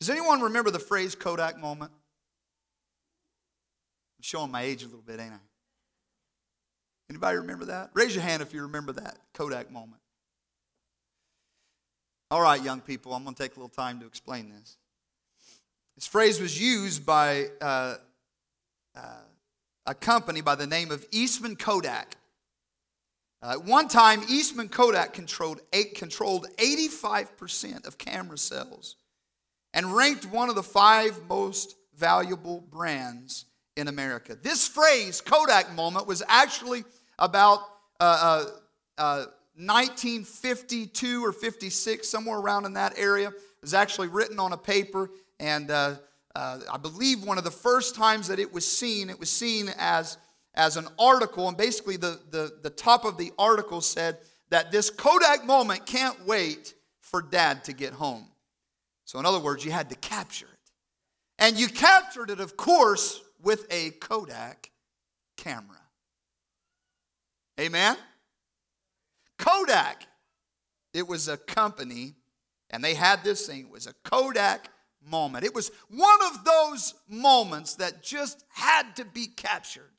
Does anyone remember the phrase Kodak moment? I'm showing my age a little bit, ain't I? Anybody remember that? Raise your hand if you remember that Kodak moment. All right, young people, I'm going to take a little time to explain this. This phrase was used by uh, uh, a company by the name of Eastman Kodak. Uh, at one time, Eastman Kodak controlled, eight, controlled 85% of camera sales and ranked one of the five most valuable brands in America. This phrase, Kodak moment, was actually about uh, uh, 1952 uh, or 56, somewhere around in that area. It was actually written on a paper, and uh, uh, I believe one of the first times that it was seen, it was seen as, as an article, and basically the, the, the top of the article said that this Kodak moment can't wait for dad to get home. So, in other words, you had to capture it. And you captured it, of course, with a Kodak camera. Amen? Kodak, it was a company, and they had this thing. It was a Kodak moment. It was one of those moments that just had to be captured.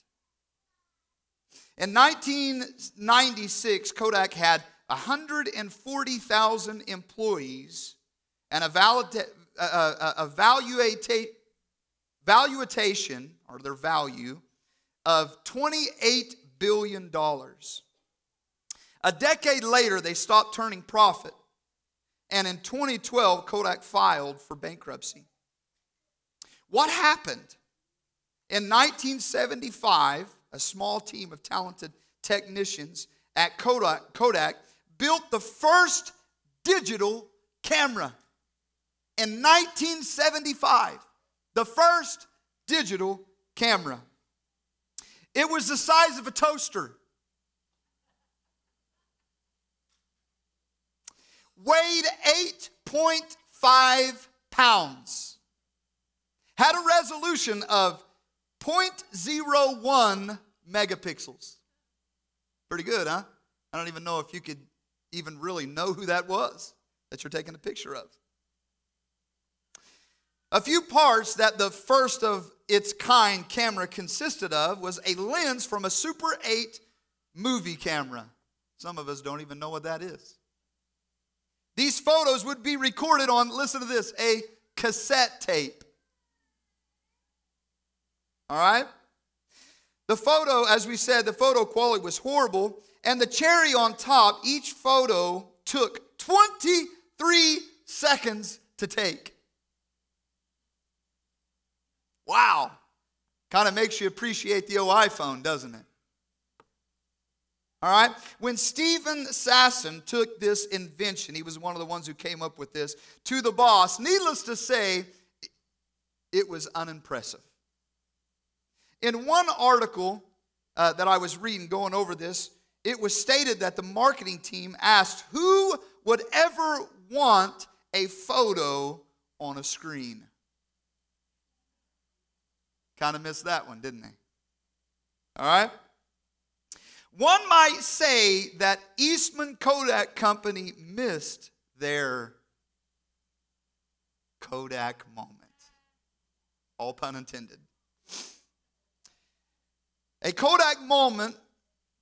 In 1996, Kodak had 140,000 employees and a, valuation, or their value, of $28 billion. A decade later, they stopped turning profit. And in 2012, Kodak filed for bankruptcy. What happened? In 1975, a small team of talented technicians at Kodak, Kodak built the first digital camera. In 1975, the first digital camera. It was the size of a toaster. weighed 8.5 pounds, had a resolution of 0.01 megapixels. Pretty good, huh? I don't even know if you could even really know who that was that you're taking a picture of. A few parts that the first of its kind camera consisted of was a lens from a Super 8 movie camera. Some of us don't even know what that is. These photos would be recorded on, listen to this, a cassette tape. All right? The photo, as we said, the photo quality was horrible. And the cherry on top, each photo took 23 seconds to take. Wow. Kind of makes you appreciate the old iPhone, doesn't it? All right? When Steven Sasson took this invention, he was one of the ones who came up with this, to the boss, needless to say, it was unimpressive. In one article uh, that I was reading going over this, it was stated that the marketing team asked who would ever want a photo on a screen. Kind of missed that one, didn't they? All right? One might say that Eastman Kodak Company missed their Kodak moment. All pun intended. A Kodak moment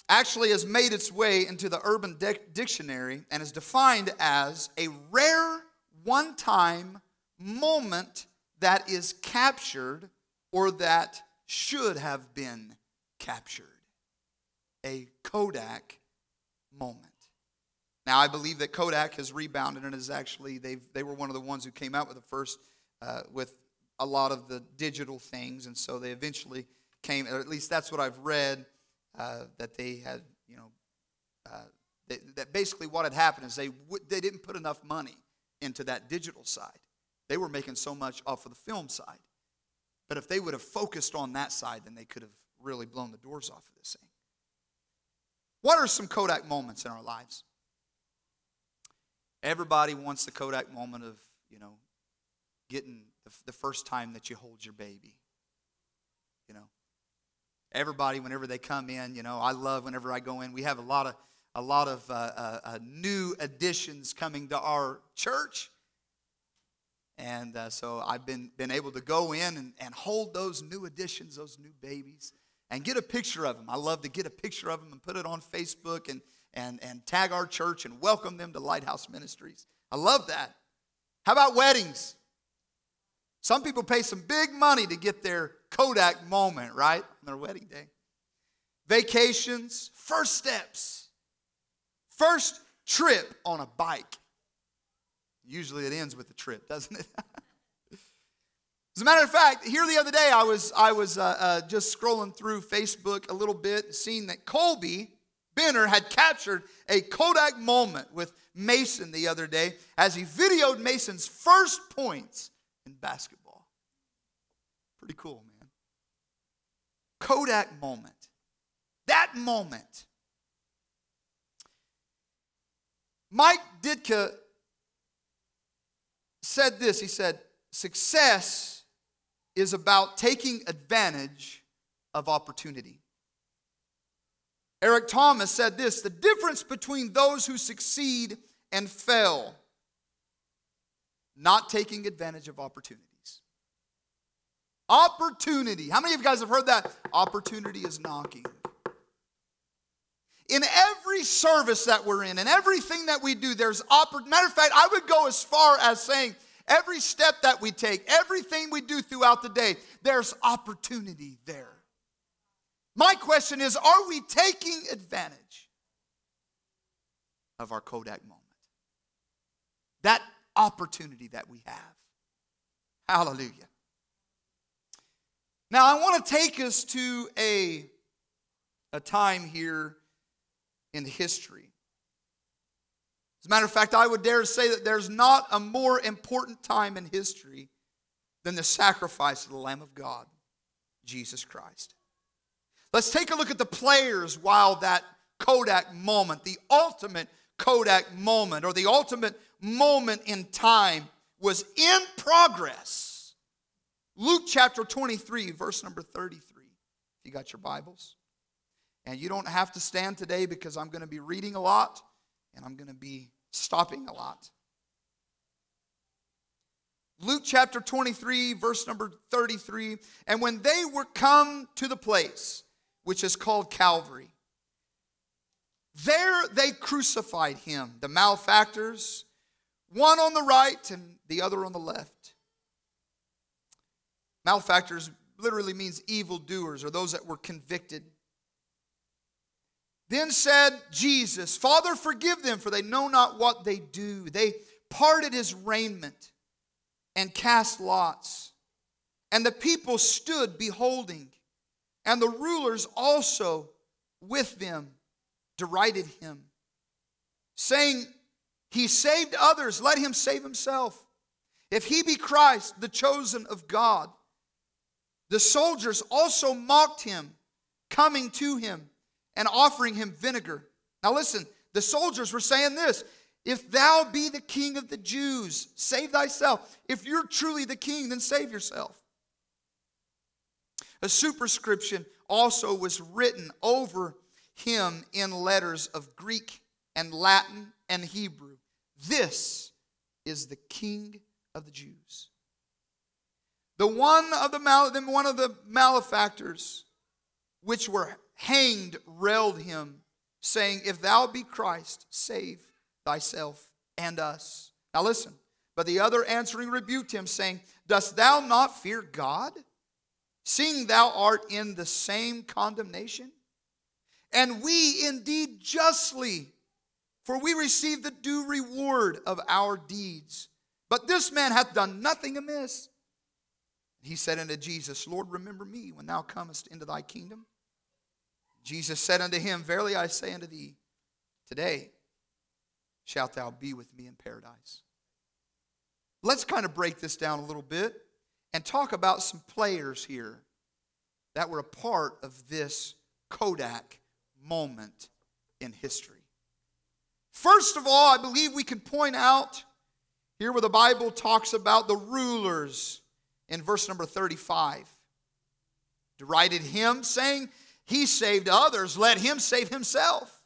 actually has made its way into the Urban Dictionary and is defined as a rare one time moment that is captured or that should have been captured a Kodak moment. Now, I believe that Kodak has rebounded and is actually, they they were one of the ones who came out with the first, uh, with a lot of the digital things. And so they eventually came, or at least that's what I've read, uh, that they had, you know, uh, they, that basically what had happened is they, w- they didn't put enough money into that digital side. They were making so much off of the film side. But if they would have focused on that side, then they could have really blown the doors off of this thing. What are some Kodak moments in our lives? Everybody wants the Kodak moment of, you know, getting the, the first time that you hold your baby. You know, everybody, whenever they come in, you know, I love whenever I go in. We have a lot of a lot of uh, uh, uh, new additions coming to our church, And uh, so I've been, been able to go in and, and hold those new additions, those new babies, and get a picture of them. I love to get a picture of them and put it on Facebook and, and, and tag our church and welcome them to Lighthouse Ministries. I love that. How about weddings? Some people pay some big money to get their Kodak moment, right? On their wedding day. Vacations, first steps, first trip on a bike. Usually it ends with a trip, doesn't it? As a matter of fact, here the other day I was I was uh, uh, just scrolling through Facebook a little bit, and seeing that Colby Benner had captured a Kodak moment with Mason the other day as he videoed Mason's first points in basketball. Pretty cool, man. Kodak moment. That moment. Mike Ditka said this. He said, Success is about taking advantage of opportunity. Eric Thomas said this the difference between those who succeed and fail, not taking advantage of opportunities. Opportunity. How many of you guys have heard that? Opportunity is knocking. In every service that we're in, and everything that we do, there's opportunity. Matter of fact, I would go as far as saying every step that we take, everything we do throughout the day, there's opportunity there. My question is are we taking advantage of our Kodak moment? That opportunity that we have. Hallelujah. Now, I want to take us to a, a time here in history. As a matter of fact, I would dare say that there's not a more important time in history than the sacrifice of the Lamb of God, Jesus Christ. Let's take a look at the players while that Kodak moment, the ultimate Kodak moment, or the ultimate moment in time, was in progress. Luke chapter 23, verse number 33. If you got your Bibles. And you don't have to stand today because I'm going to be reading a lot and I'm going to be stopping a lot. Luke chapter 23, verse number 33. And when they were come to the place which is called Calvary, there they crucified him, the malefactors, one on the right and the other on the left. Malefactors literally means evildoers or those that were convicted. Then said Jesus, Father, forgive them, for they know not what they do. They parted his raiment and cast lots. And the people stood beholding, and the rulers also with them derided him, saying, He saved others, let him save himself. If he be Christ, the chosen of God. The soldiers also mocked him, coming to him and offering him vinegar. Now, listen, the soldiers were saying this If thou be the king of the Jews, save thyself. If you're truly the king, then save yourself. A superscription also was written over him in letters of Greek and Latin and Hebrew. This is the king of the Jews. The one of the mal- one of the malefactors which were hanged railed him, saying, If thou be Christ, save thyself and us. Now listen. But the other answering rebuked him, saying, Dost thou not fear God, seeing thou art in the same condemnation? And we indeed justly, for we receive the due reward of our deeds. But this man hath done nothing amiss. He said unto Jesus, Lord, remember me when thou comest into thy kingdom. Jesus said unto him, Verily I say unto thee, today shalt thou be with me in paradise. Let's kind of break this down a little bit and talk about some players here that were a part of this Kodak moment in history. First of all, I believe we can point out here where the Bible talks about the rulers in verse number 35. Derided him, saying, he saved others, let him save himself.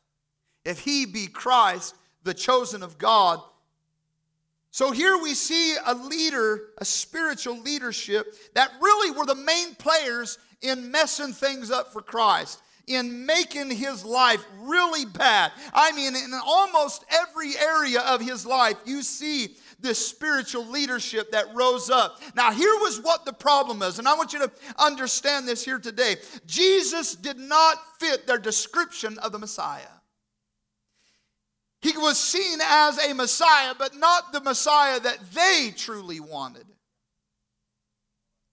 If he be Christ, the chosen of God. So here we see a leader, a spiritual leadership that really were the main players in messing things up for Christ, in making his life really bad. I mean, in almost every area of his life, you see this spiritual leadership that rose up. Now, here was what the problem is, and I want you to understand this here today. Jesus did not fit their description of the Messiah. He was seen as a Messiah, but not the Messiah that they truly wanted.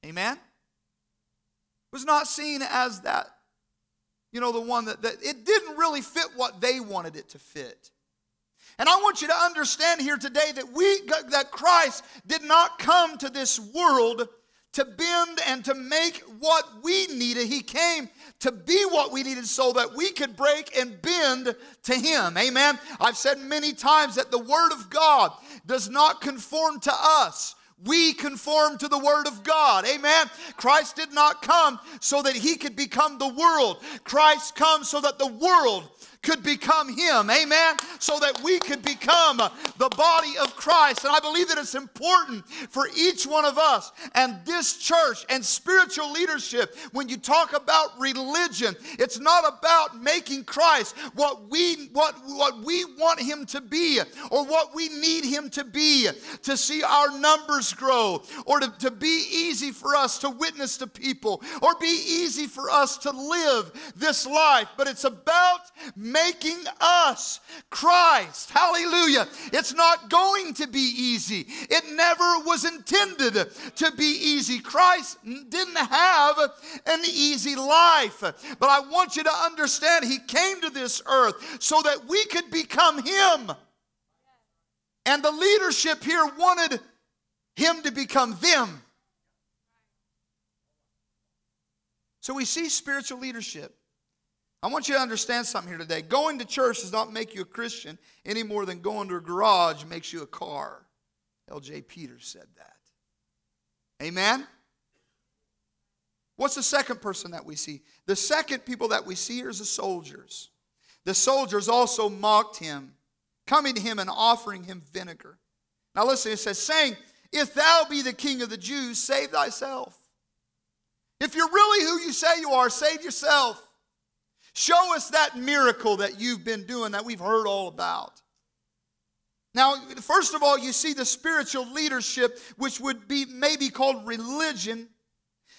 Amen? Was not seen as that, you know, the one that, that it didn't really fit what they wanted it to fit. And I want you to understand here today that we that Christ did not come to this world to bend and to make what we needed. He came to be what we needed so that we could break and bend to Him. Amen. I've said many times that the Word of God does not conform to us. We conform to the Word of God. Amen. Christ did not come so that He could become the world. Christ comes so that the world could become Him. Amen. So that we could become the body of Christ. And I believe that it's important for each one of us and this church and spiritual leadership. When you talk about religion, it's not about making Christ what we what what we want Him to be or what we need Him to be to see our numbers grow or to, to be easy for us to witness to people or be easy for us to live this life. But it's about making us Christ. Hallelujah. It's not going to be easy. It never was intended to be easy. Christ didn't have an easy life. But I want you to understand, He came to this earth so that we could become Him. And the leadership here wanted Him to become them. So we see spiritual leadership. I want you to understand something here today. Going to church does not make you a Christian any more than going to a garage makes you a car. L.J. Peters said that. Amen? What's the second person that we see? The second people that we see here is the soldiers. The soldiers also mocked him, coming to him and offering him vinegar. Now listen, it says, saying, If thou be the king of the Jews, save thyself. If you're really who you say you are, save yourself. Show us that miracle that you've been doing that we've heard all about. Now, first of all, you see the spiritual leadership, which would be maybe called religion.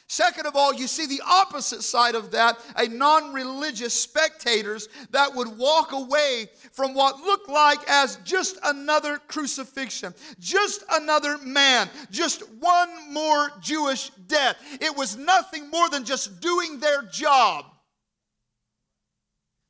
Second of all, you see the opposite side of that, a non religious spectators that would walk away from what looked like as just another crucifixion, just another man, just one more Jewish death. It was nothing more than just doing their job.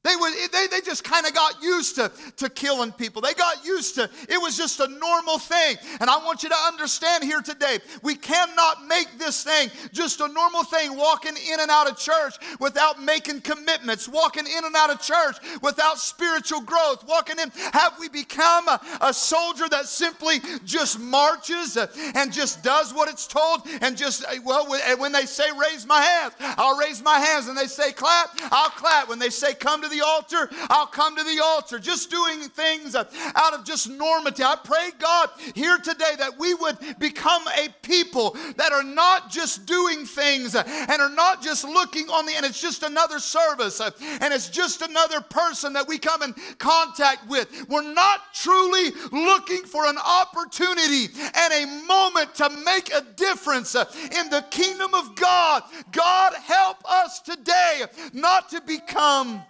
They, would, they, they just kind of got used to, to killing people. They got used to it was just a normal thing. And I want you to understand here today we cannot make this thing just a normal thing, walking in and out of church without making commitments, walking in and out of church without spiritual growth, walking in. Have we become a, a soldier that simply just marches and just does what it's told and just, well, when they say raise my hands, I'll raise my hands. And they say clap, I'll clap. When they say come to the altar, I'll come to the altar. Just doing things out of just normative. I pray, God, here today that we would become a people that are not just doing things and are not just looking on the, and it's just another service and it's just another person that we come in contact with. We're not truly looking for an opportunity and a moment to make a difference in the kingdom of God. God, help us today not to become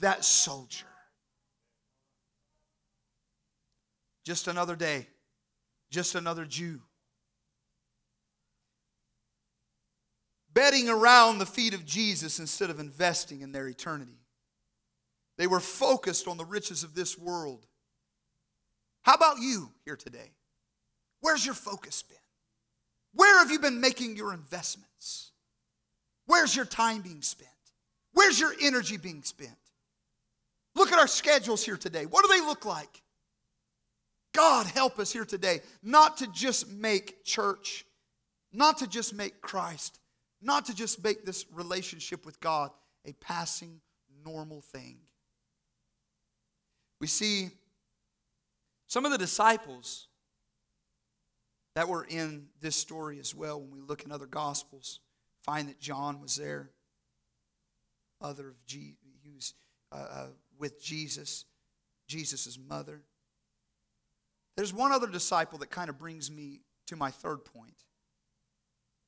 that soldier. Just another day, just another Jew. Betting around the feet of Jesus instead of investing in their eternity. They were focused on the riches of this world. How about you here today? Where's your focus been? Where have you been making your investments? Where's your time being spent? Where's your energy being spent? Look at our schedules here today. What do they look like? God, help us here today not to just make church, not to just make Christ, not to just make this relationship with God a passing, normal thing. We see some of the disciples that were in this story as well. When we look in other gospels, find that John was there, other of jesus he was uh, uh, with Jesus, Jesus' mother. There's one other disciple that kind of brings me to my third point.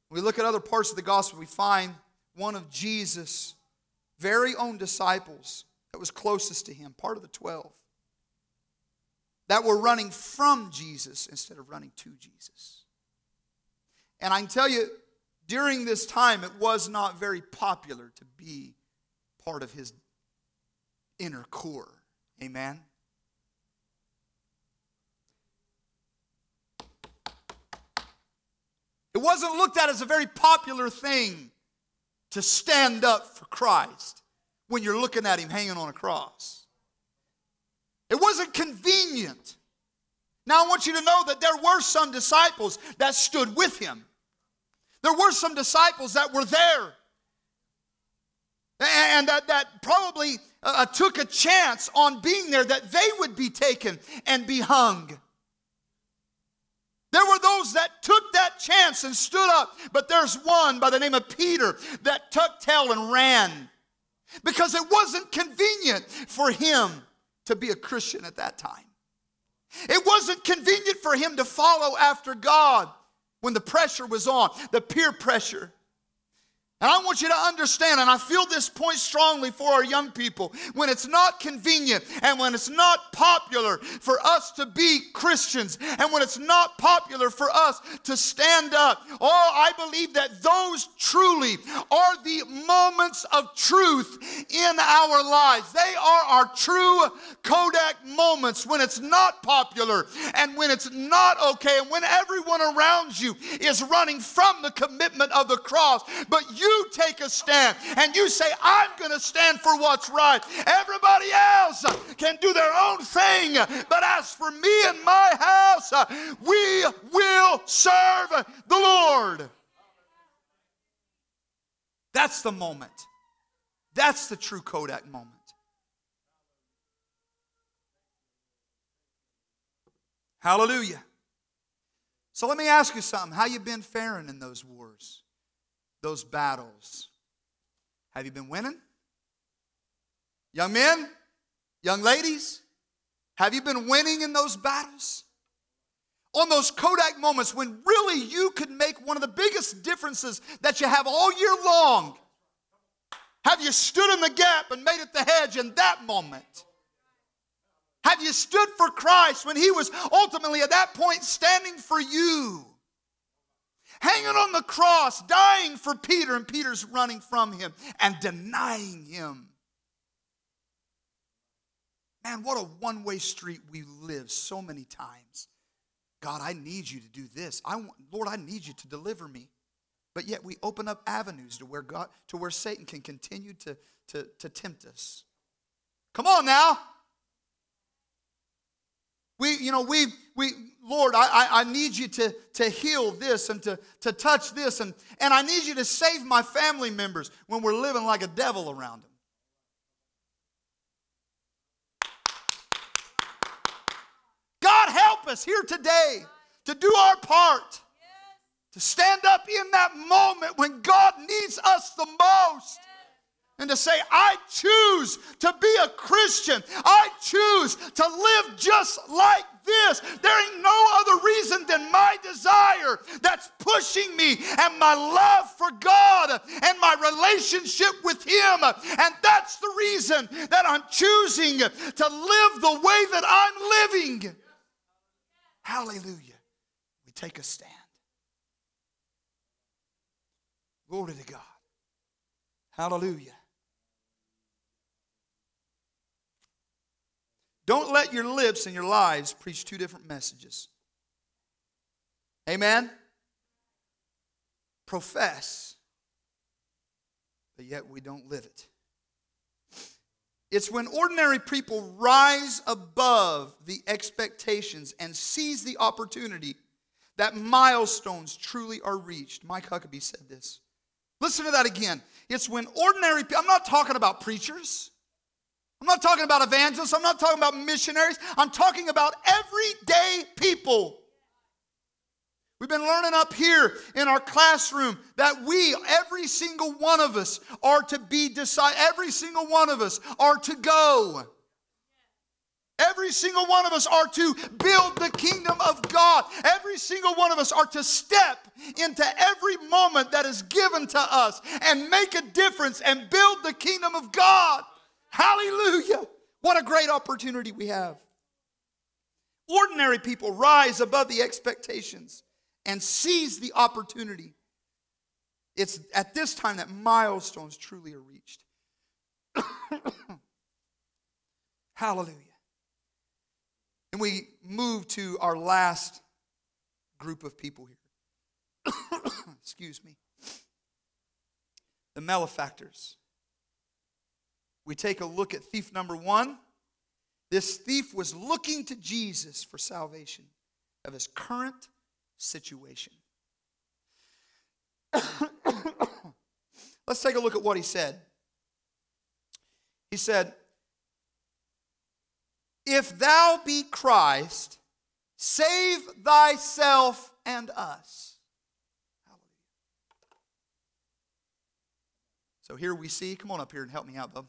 When we look at other parts of the gospel, we find one of Jesus' very own disciples that was closest to him, part of the 12, that were running from Jesus instead of running to Jesus. And I can tell you, during this time, it was not very popular to be part of his inner core. Amen? It wasn't looked at as a very popular thing to stand up for Christ when you're looking at him hanging on a cross. It wasn't convenient. Now, I want you to know that there were some disciples that stood with him. There were some disciples that were there and that, that probably uh, took a chance on being there that they would be taken and be hung. There were those that took that chance and stood up, but there's one by the name of Peter that tucked tail and ran because it wasn't convenient for him to be a Christian at that time. It wasn't convenient for him to follow after God when the pressure was on, the peer pressure. And I want you to understand, and I feel this point strongly for our young people. When it's not convenient and when it's not popular for us to be Christians and when it's not popular for us to stand up, oh, I believe that those truly are the moments of truth in our lives. They are our true Kodak moments when it's not popular and when it's not okay and when everyone around you is running from the commitment of the cross. But you you take a stand and you say, I'm going to stand for what's right. Everybody else can do their own thing. But as for me and my house, we will serve the Lord. That's the moment. That's the true Kodak moment. Hallelujah. So let me ask you something. How you been faring in those wars? Those battles. Have you been winning? Young men, young ladies, have you been winning in those battles? On those Kodak moments when really you could make one of the biggest differences that you have all year long. Have you stood in the gap and made it the hedge in that moment? Have you stood for Christ when He was ultimately at that point standing for you? Hanging on the cross, dying for Peter, and Peter's running from him and denying him. Man, what a one way street we live so many times. God, I need you to do this. I want, Lord, I need you to deliver me. But yet we open up avenues to where God, to where Satan can continue to, to, to tempt us. Come on now. We, you know, we, we, Lord, I, I need you to, to heal this and to, to touch this, and, and I need you to save my family members when we're living like a devil around them. God, help us here today to do our part, to stand up in that moment when God needs us the most and to say, I choose to be a Christian. I choose to live just like this. There ain't no other reason than my desire that's pushing me and my love for God and my relationship with Him. And that's the reason that I'm choosing to live the way that I'm living. Hallelujah. We take a stand. Glory to God. Hallelujah. Don't let your lips and your lives preach two different messages. Amen? Profess, but yet we don't live it. It's when ordinary people rise above the expectations and seize the opportunity that milestones truly are reached. Mike Huckabee said this. Listen to that again. It's when ordinary people, I'm not talking about preachers. I'm not talking about evangelists. I'm not talking about missionaries. I'm talking about everyday people. We've been learning up here in our classroom that we, every single one of us, are to be decided. Every single one of us are to go. Every single one of us are to build the kingdom of God. Every single one of us are to step into every moment that is given to us and make a difference and build the kingdom of God. Hallelujah. What a great opportunity we have. Ordinary people rise above the expectations and seize the opportunity. It's at this time that milestones truly are reached. Hallelujah. And we move to our last group of people here. Excuse me. The malefactors. We take a look at thief number one. This thief was looking to Jesus for salvation of his current situation. Let's take a look at what he said. He said, If thou be Christ, save thyself and us. So here we see, come on up here and help me out, bub.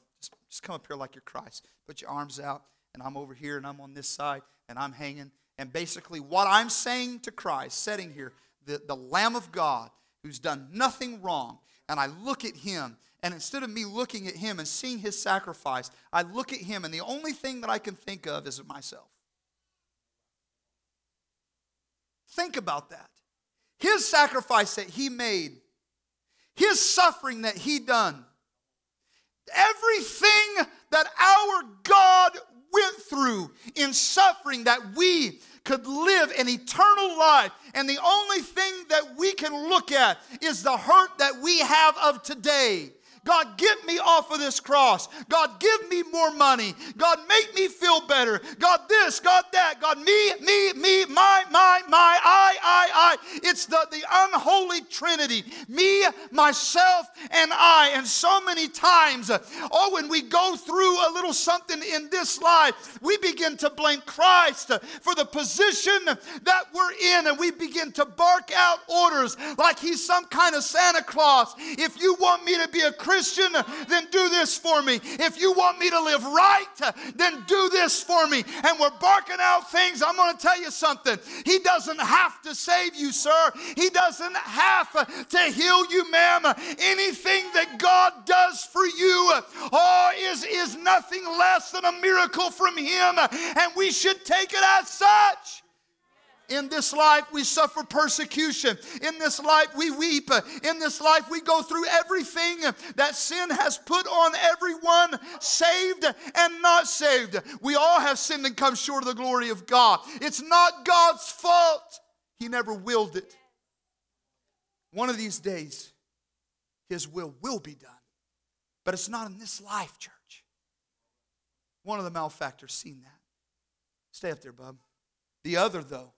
Just, come up here like you're Christ. Put your arms out, and I'm over here, and I'm on this side, and I'm hanging, and basically, what I'm saying to Christ, sitting here, the, the Lamb of God who's done nothing wrong, and I look at him, and instead of me looking at him and seeing his sacrifice, I look at him, and the only thing that I can think of is myself. Think about that. His sacrifice that he made, his suffering that he done, everything that our God went through in suffering that we could live an eternal life. And the only thing that we can look at is the hurt that we have of today. God, get me off of this cross. God, give me more money. God, make me feel better. God, this, God, that. God, me, me, me, my, my, my, I, I, I. It's the, the unholy trinity me, myself, and I. And so many times, oh, when we go through a little something in this life, we begin to blame Christ for the position that we're in, and we begin to bark out orders like he's some kind of Santa Claus. If you want me to be a Christian, Christian, then do this for me. If you want me to live right, then do this for me. And we're barking out things. I'm going to tell you something. He doesn't have to save you, sir. He doesn't have to heal you, ma'am. Anything that God does for you oh, is, is nothing less than a miracle from Him. And we should take it as such. In this life, we suffer persecution. In this life, we weep. In this life, we go through everything that sin has put on everyone, saved and not saved. We all have sinned and come short of the glory of God. It's not God's fault, He never willed it. One of these days, His will will be done. But it's not in this life, church. One of the malefactors seen that. Stay up there, bub. The other, though,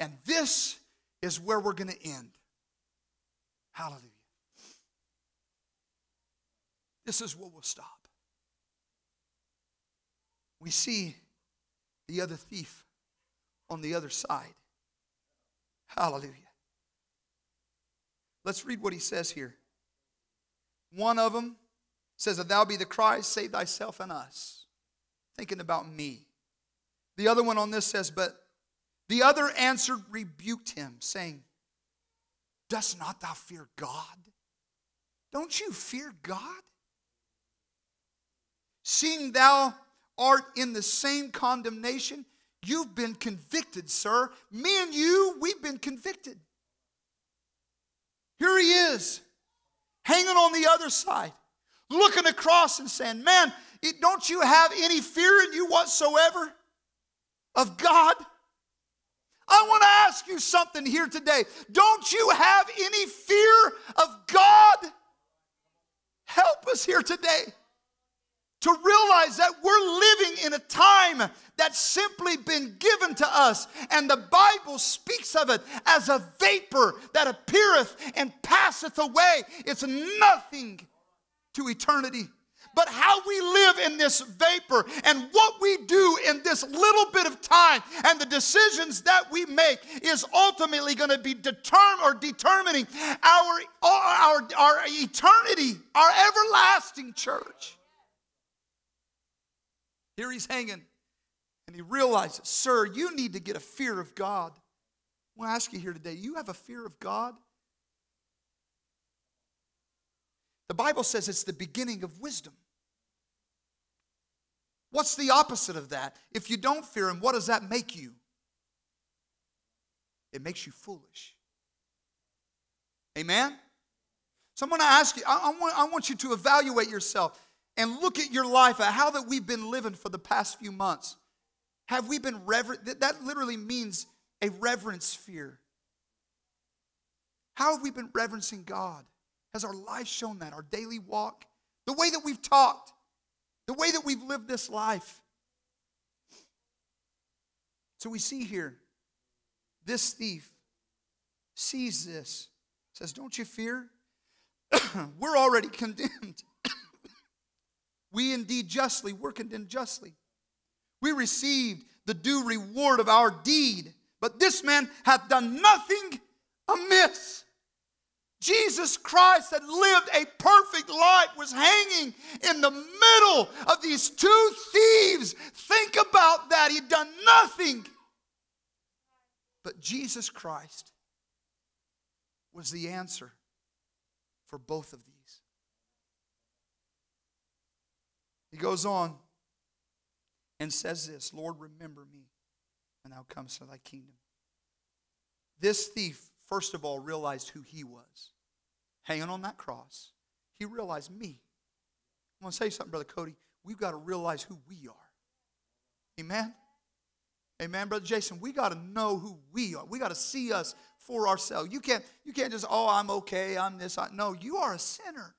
and this is where we're going to end. Hallelujah. This is where we'll stop. We see the other thief on the other side. Hallelujah. Let's read what he says here. One of them says, If thou be the Christ, save thyself and us. Thinking about me. The other one on this says, But the other answered, rebuked him, saying, Dost not thou fear God? Don't you fear God? Seeing thou art in the same condemnation, you've been convicted, sir. Me and you, we've been convicted. Here he is, hanging on the other side, looking across and saying, Man, don't you have any fear in you whatsoever of God? I want to ask you something here today. Don't you have any fear of God? Help us here today to realize that we're living in a time that's simply been given to us, and the Bible speaks of it as a vapor that appeareth and passeth away. It's nothing to eternity. But how we live in this vapor and what we do in this little bit of time and the decisions that we make is ultimately going to be determ- or determining our, our, our eternity, our everlasting church. Here he's hanging and he realizes, Sir, you need to get a fear of God. I want to ask you here today, you have a fear of God? The Bible says it's the beginning of wisdom. What's the opposite of that? If you don't fear Him, what does that make you? It makes you foolish. Amen? So I'm going to ask you, I, I, want, I want you to evaluate yourself and look at your life at how that we've been living for the past few months. Have we been reverent? That literally means a reverence fear. How have we been reverencing God? Has our life shown that? Our daily walk? The way that we've talked? The way that we've lived this life? So we see here, this thief sees this, says, Don't you fear? we're already condemned. we indeed justly, we're condemned justly. We received the due reward of our deed, but this man hath done nothing amiss. Jesus Christ that lived a perfect life, was hanging in the middle of these two thieves. Think about that. He'd done nothing. But Jesus Christ was the answer for both of these. He goes on and says this Lord, remember me when thou comes to thy kingdom. This thief first of all, realized who he was. Hanging on that cross, he realized me. I'm going to say something, Brother Cody. We've got to realize who we are. Amen? Amen, Brother Jason. We got to know who we are. We got to see us for ourselves. You can't, you can't just, oh, I'm okay, I'm this. I, no, you are a sinner.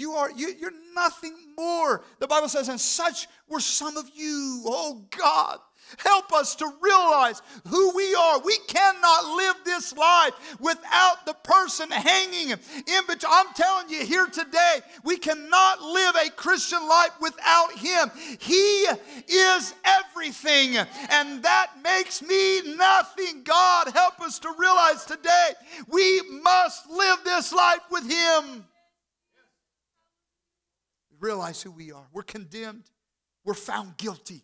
You are you, you're nothing more. The Bible says, and such were some of you. Oh God. Help us to realize who we are. We cannot live this life without the person hanging in between. I'm telling you here today, we cannot live a Christian life without Him. He is everything, and that makes me nothing. God, help us to realize today we must live this life with Him. Realize who we are. We're condemned, we're found guilty.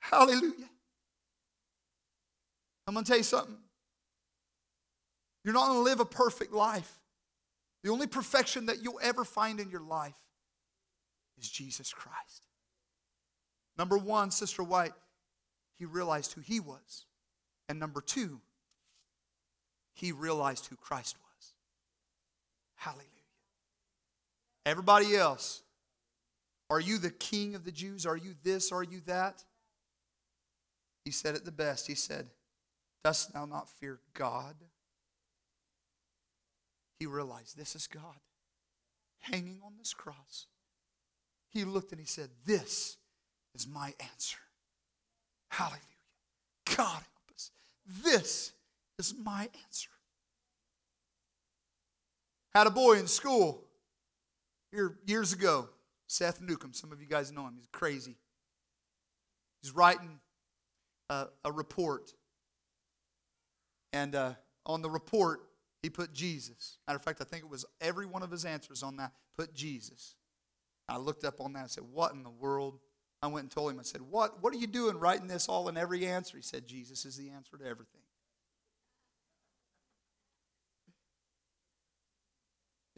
Hallelujah. I'm going to tell you something. You're not going to live a perfect life. The only perfection that you'll ever find in your life is Jesus Christ. Number one, Sister White, he realized who he was. And number two, he realized who Christ was. Hallelujah. Everybody else, are you the king of the Jews? Are you this? Are you that? He said it the best. He said, Dost thou not fear God? He realized this is God hanging on this cross. He looked and he said, This is my answer. Hallelujah. God help us. This is my answer. Had a boy in school here years ago, Seth Newcomb. Some of you guys know him. He's crazy. He's writing a, a report. And uh, on the report, he put Jesus. Matter of fact, I think it was every one of his answers on that put Jesus. I looked up on that and said, What in the world? I went and told him, I said, What, what are you doing writing this all in every answer? He said, Jesus is the answer to everything.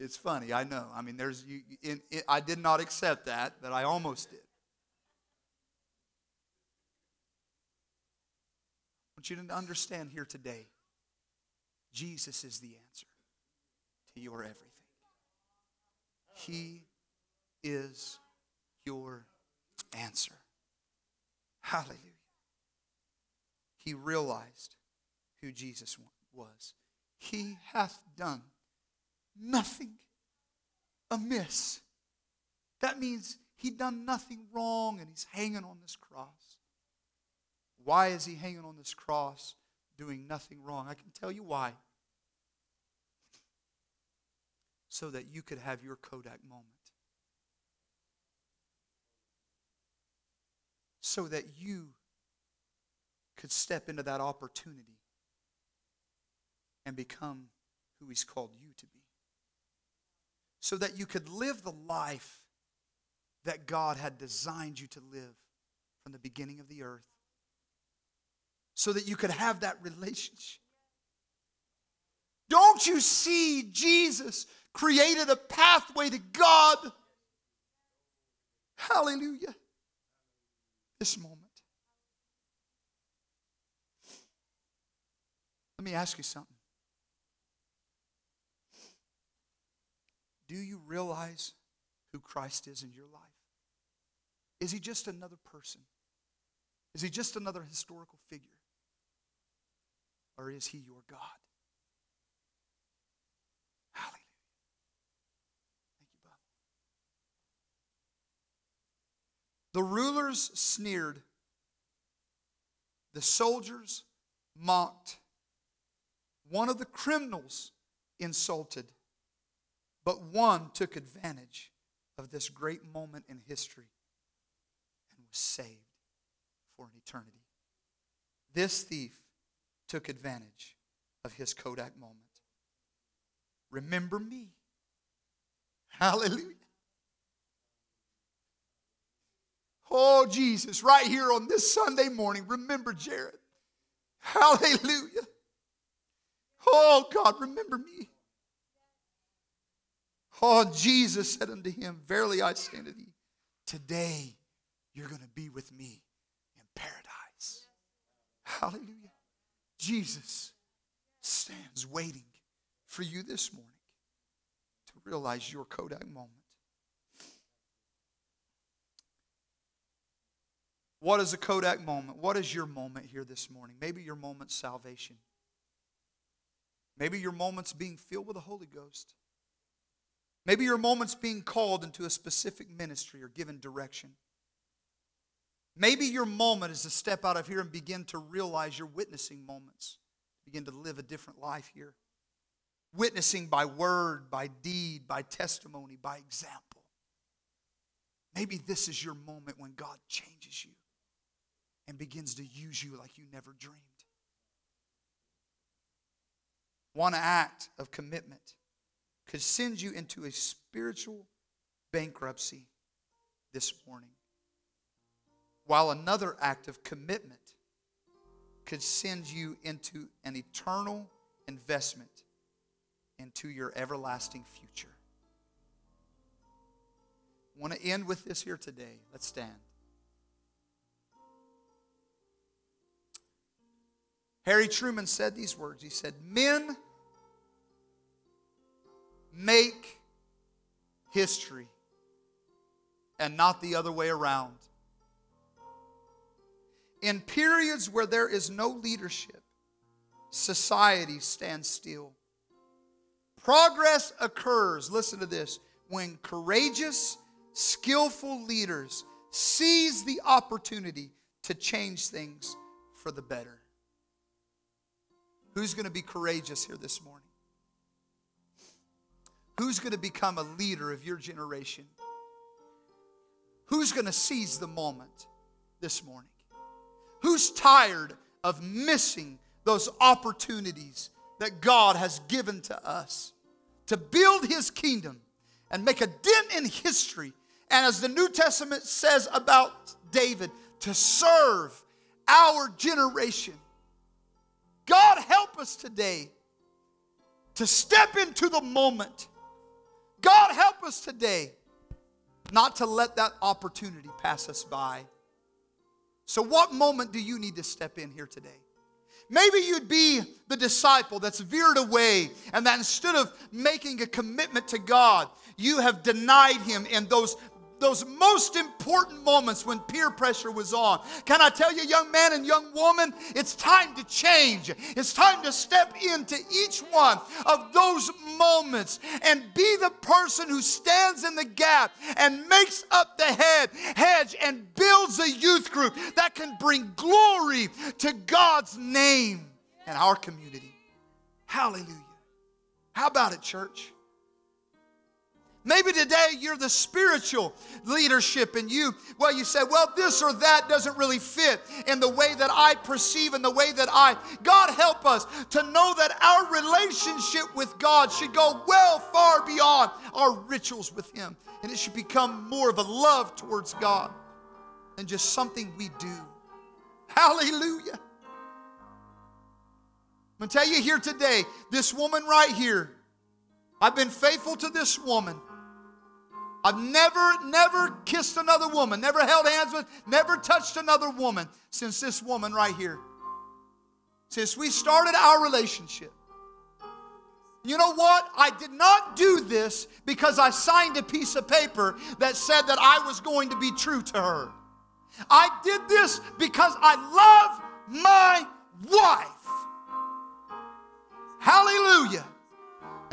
It's funny, I know. I mean, there's you. In, in, I did not accept that, but I almost did. I want you to understand here today Jesus is the answer to your everything. He is your answer. Hallelujah. He realized who Jesus was. He hath done nothing amiss. That means he done nothing wrong and he's hanging on this cross. Why is he hanging on this cross doing nothing wrong? I can tell you why. so that you could have your Kodak moment. So that you could step into that opportunity and become who He's called you to be. So that you could live the life that God had designed you to live from the beginning of the earth. So that you could have that relationship. Don't you see Jesus created a pathway to God? Hallelujah. This moment. Let me ask you something. Do you realize who Christ is in your life? Is he just another person? Is he just another historical figure? Or is he your God? Hallelujah. Thank you, Bob. The rulers sneered, the soldiers mocked, one of the criminals insulted, but one took advantage of this great moment in history and was saved for an eternity. This thief took advantage of his Kodak moment. Remember me. Hallelujah. Oh, Jesus, right here on this Sunday morning, remember Jared. Hallelujah. Oh, God, remember me. Oh, Jesus said unto him, Verily I say unto thee, today you're going to be with me in paradise. Hallelujah. Jesus stands waiting for you this morning to realize your Kodak moment. What is a Kodak moment? What is your moment here this morning? Maybe your moment's salvation. Maybe your moment's being filled with the Holy Ghost. Maybe your moment's being called into a specific ministry or given direction. Maybe your moment is to step out of here and begin to realize your witnessing moments. Begin to live a different life here. Witnessing by word, by deed, by testimony, by example. Maybe this is your moment when God changes you and begins to use you like you never dreamed. One act of commitment could send you into a spiritual bankruptcy this morning, while another act of commitment could send you into an eternal investment into your everlasting future. I want to end with this here today. Let's stand. Harry Truman said these words. He said, Men make history and not the other way around. In periods where there is no leadership, society stands still. Progress occurs, listen to this, when courageous, skillful leaders seize the opportunity to change things for the better. Who's going to be courageous here this morning? Who's going to become a leader of your generation? Who's going to seize the moment this morning? Who's tired of missing those opportunities that God has given to us to build His kingdom and make a dent in history? And as the New Testament says about David, to serve our generation. God, help us today to step into the moment God, help us today not to let that opportunity pass us by. So, what moment do you need to step in here today? Maybe you'd be the disciple that's veered away and that instead of making a commitment to God, you have denied Him in those those most important moments when peer pressure was on. Can I tell you, young man and young woman, it's time to change. It's time to step into each one of those moments and be the person who stands in the gap and makes up the head, hedge and builds a youth group that can bring glory to God's name and our community. Hallelujah. How about it, church? Maybe today you're the spiritual leadership and you, well, you say, well, this or that doesn't really fit in the way that I perceive and the way that I. God help us to know that our relationship with God should go well far beyond our rituals with Him. And it should become more of a love towards God than just something we do. Hallelujah. I'm going to tell you here today, this woman right here, I've been faithful to this woman. I've never, never kissed another woman, never held hands with, never touched another woman since this woman right here. Since we started our relationship. You know what? I did not do this because I signed a piece of paper that said that I was going to be true to her. I did this because I love my wife. Hallelujah.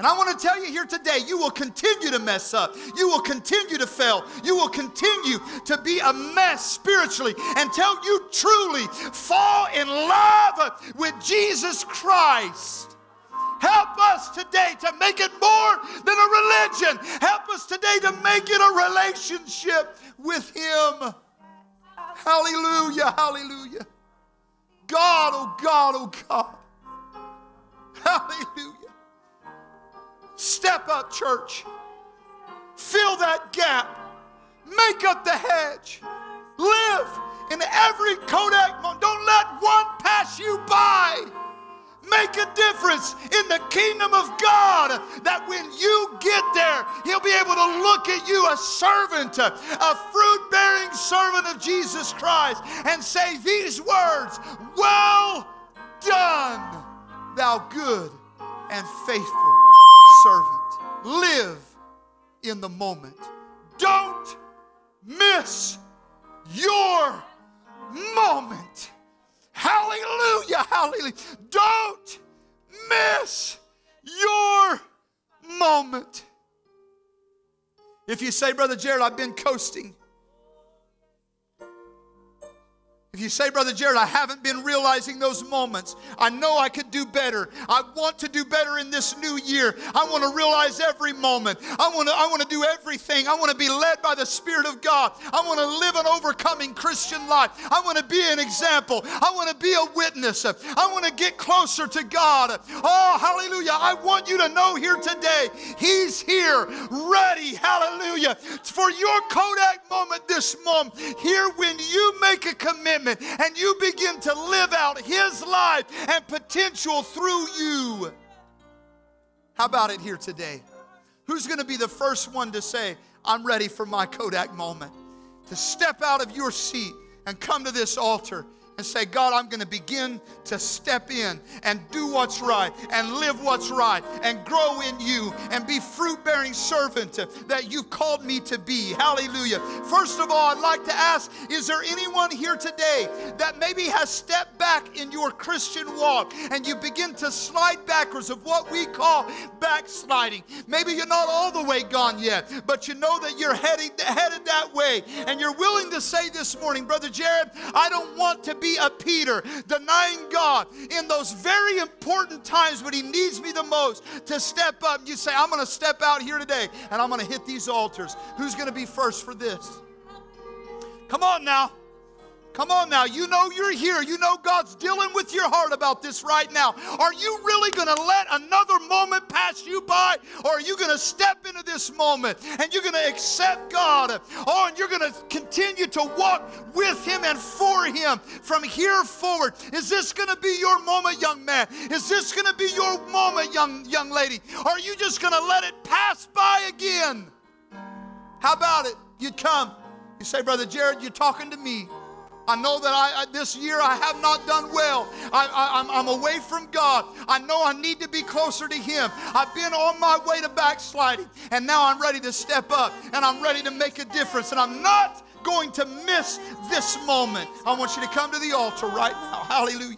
And I want to tell you here today, you will continue to mess up. You will continue to fail. You will continue to be a mess spiritually until you truly fall in love with Jesus Christ. Help us today to make it more than a religion. Help us today to make it a relationship with Him. Hallelujah, hallelujah. God, oh God, oh God. Hallelujah. Step up, church. Fill that gap. Make up the hedge. Live in every Kodak moment. Don't let one pass you by. Make a difference in the kingdom of God that when you get there, He'll be able to look at you, a servant, a fruit bearing servant of Jesus Christ, and say these words Well done, thou good and faithful servant. Live in the moment. Don't miss your moment. Hallelujah, hallelujah. Don't miss your moment. If you say, Brother Jared, I've been coasting, If you say, Brother Jared, I haven't been realizing those moments, I know I could do better. I want to do better in this new year. I want to realize every moment. I want to, I want to do everything. I want to be led by the Spirit of God. I want to live an overcoming Christian life. I want to be an example. I want to be a witness. I want to get closer to God. Oh, hallelujah. I want you to know here today, He's here, ready, hallelujah, for your Kodak moment this moment. Here, when you make a commitment commitment and you begin to live out His life and potential through you. How about it here today? Who's going to be the first one to say, I'm ready for my Kodak moment? To step out of your seat and come to this altar and say, God, I'm going to begin to step in and do what's right and live what's right and grow in you and be fruit bearing servant that you've called me to be. Hallelujah. First of all, I'd like to ask is there anyone here today that maybe has stepped back in your Christian walk and you begin to slide backwards of what we call backsliding? Maybe you're not all the way gone yet, but you know that you're heading, headed that way and you're willing to say this morning, Brother Jared, I don't want to be a Peter, denying God in those very important times when he needs me the most to step up. You say, I'm going to step out here today and I'm going to hit these altars. Who's going to be first for this? Come on now. Come on now, you know you're here. You know God's dealing with your heart about this right now. Are you really going to let another moment pass you by? Or are you going to step into this moment and you're going to accept God? Oh, and you're going to continue to walk with Him and for Him from here forward. Is this going to be your moment, young man? Is this going to be your moment, young, young lady? Or are you just going to let it pass by again? How about it? You come. You say, Brother Jared, you're talking to me. I know that I, this year I have not done well. I, am away from God. I know I need to be closer to Him. I've been on my way to backsliding, and now I'm ready to step up and I'm ready to make a difference. And I'm not going to miss this moment. I want you to come to the altar right now. Hallelujah.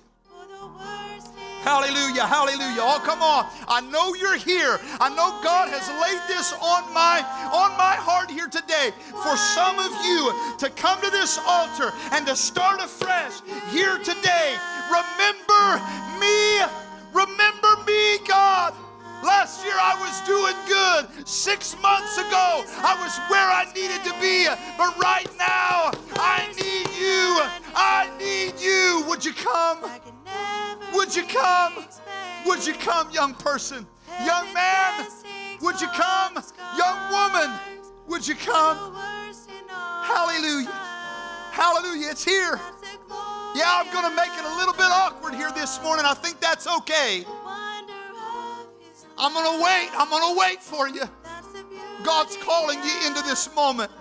Hallelujah, hallelujah. Oh, come on. I know you're here. I know God has laid this on my on my heart here today for some of you to come to this altar and to start afresh here today. Remember me. Remember me, God. Last year I was doing good. Six months ago I was where I needed to be, but right now I need you. I need you. Would you come? Would you come? Would you come, young person? Young man, would you come? Young woman, would you come? Hallelujah. Hallelujah. It's here. Yeah, I'm going to make it a little bit awkward here this morning. I think that's okay. I'm going to wait. I'm going to wait for you. God's calling you into this moment.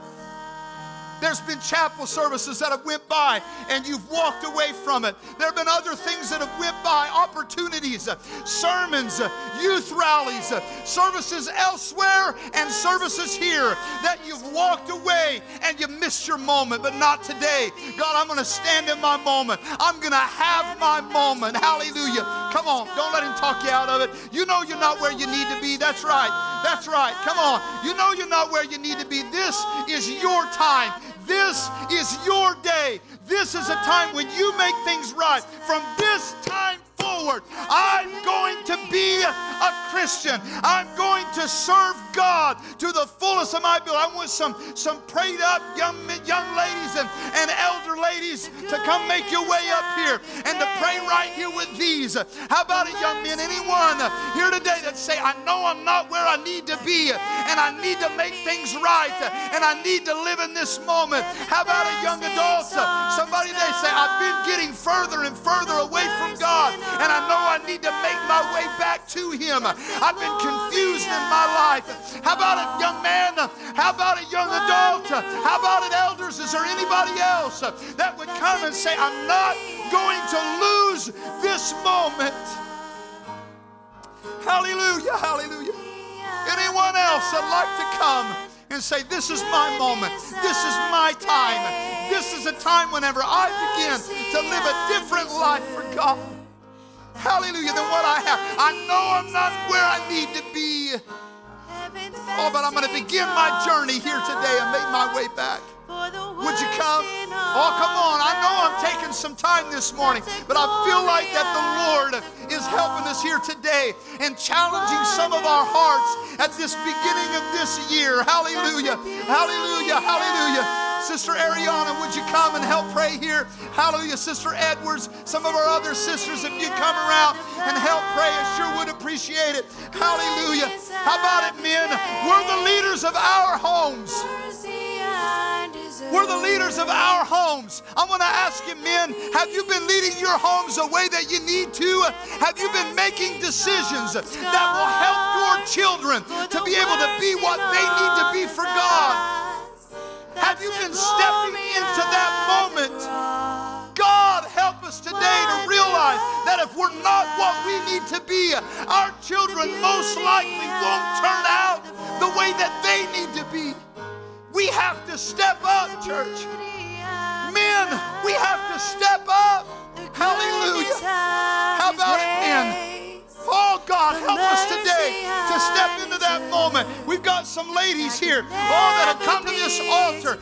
There's been chapel services that have went by and you've walked away from it. There have been other things that have went by, opportunities, sermons, youth rallies, services elsewhere and services here that you've walked away and you missed your moment, but not today. God, I'm going to stand in my moment. I'm going to have my moment. Hallelujah. Come on, don't let him talk you out of it. You know you're not where you need to be. That's right. That's right. Come on. You know you're not where you need to be. This is your time. This is your day. This is a time when you make things right. From this time forward. I'm going to be a Christian. I'm going to serve God to the fullest of my ability. I want some, some prayed up young, young ladies and, and elder ladies to come make your way up here and to pray right here with these. How about it, young men? Anyone here today that say, I know I'm not where I need to be and I need to make things right and I need to live in this moment. How about it, young adults? Somebody they say, I've been getting further and further away from God and I know I need to make my way back to Him. I've been confused in my life. How about it, young man? How about it, young adult? How about it, elders? Is there anybody else that would come and say, I'm not going to lose this moment? Hallelujah, hallelujah. Anyone else that'd like to come and say, This is my moment. This is my time. This is a time whenever I begin to live a different life for God hallelujah, than what I have. I know I'm not where I need to be. Oh, but I'm going to begin my journey here today and make my way back. Would you come? Oh, come on. I know I'm taking some time this morning, but I feel like that the Lord is helping us here today and challenging some of our hearts at this beginning of this year. Hallelujah. Hallelujah. Hallelujah. Sister Ariana, would you come and help pray here? Hallelujah. Sister Edwards, some of our other sisters, if you come around and help pray, I sure would appreciate it. Hallelujah. How about it, men? We're the leaders of our homes. We're the leaders of our homes. I want to ask you, men, have you been leading your homes the way that you need to? Have you been making decisions that will help your children to be able to be what they need to be for God? Have you been stepping into that moment? God, help us today to realize that if we're not what we need to be, our children most likely won't turn out the way that they need to be. We have to step up, church. Men, we have to step up. Hallelujah. How about it, men? Oh, God, help us today to step into that moment. We've got some ladies here, oh, that have come to this altar.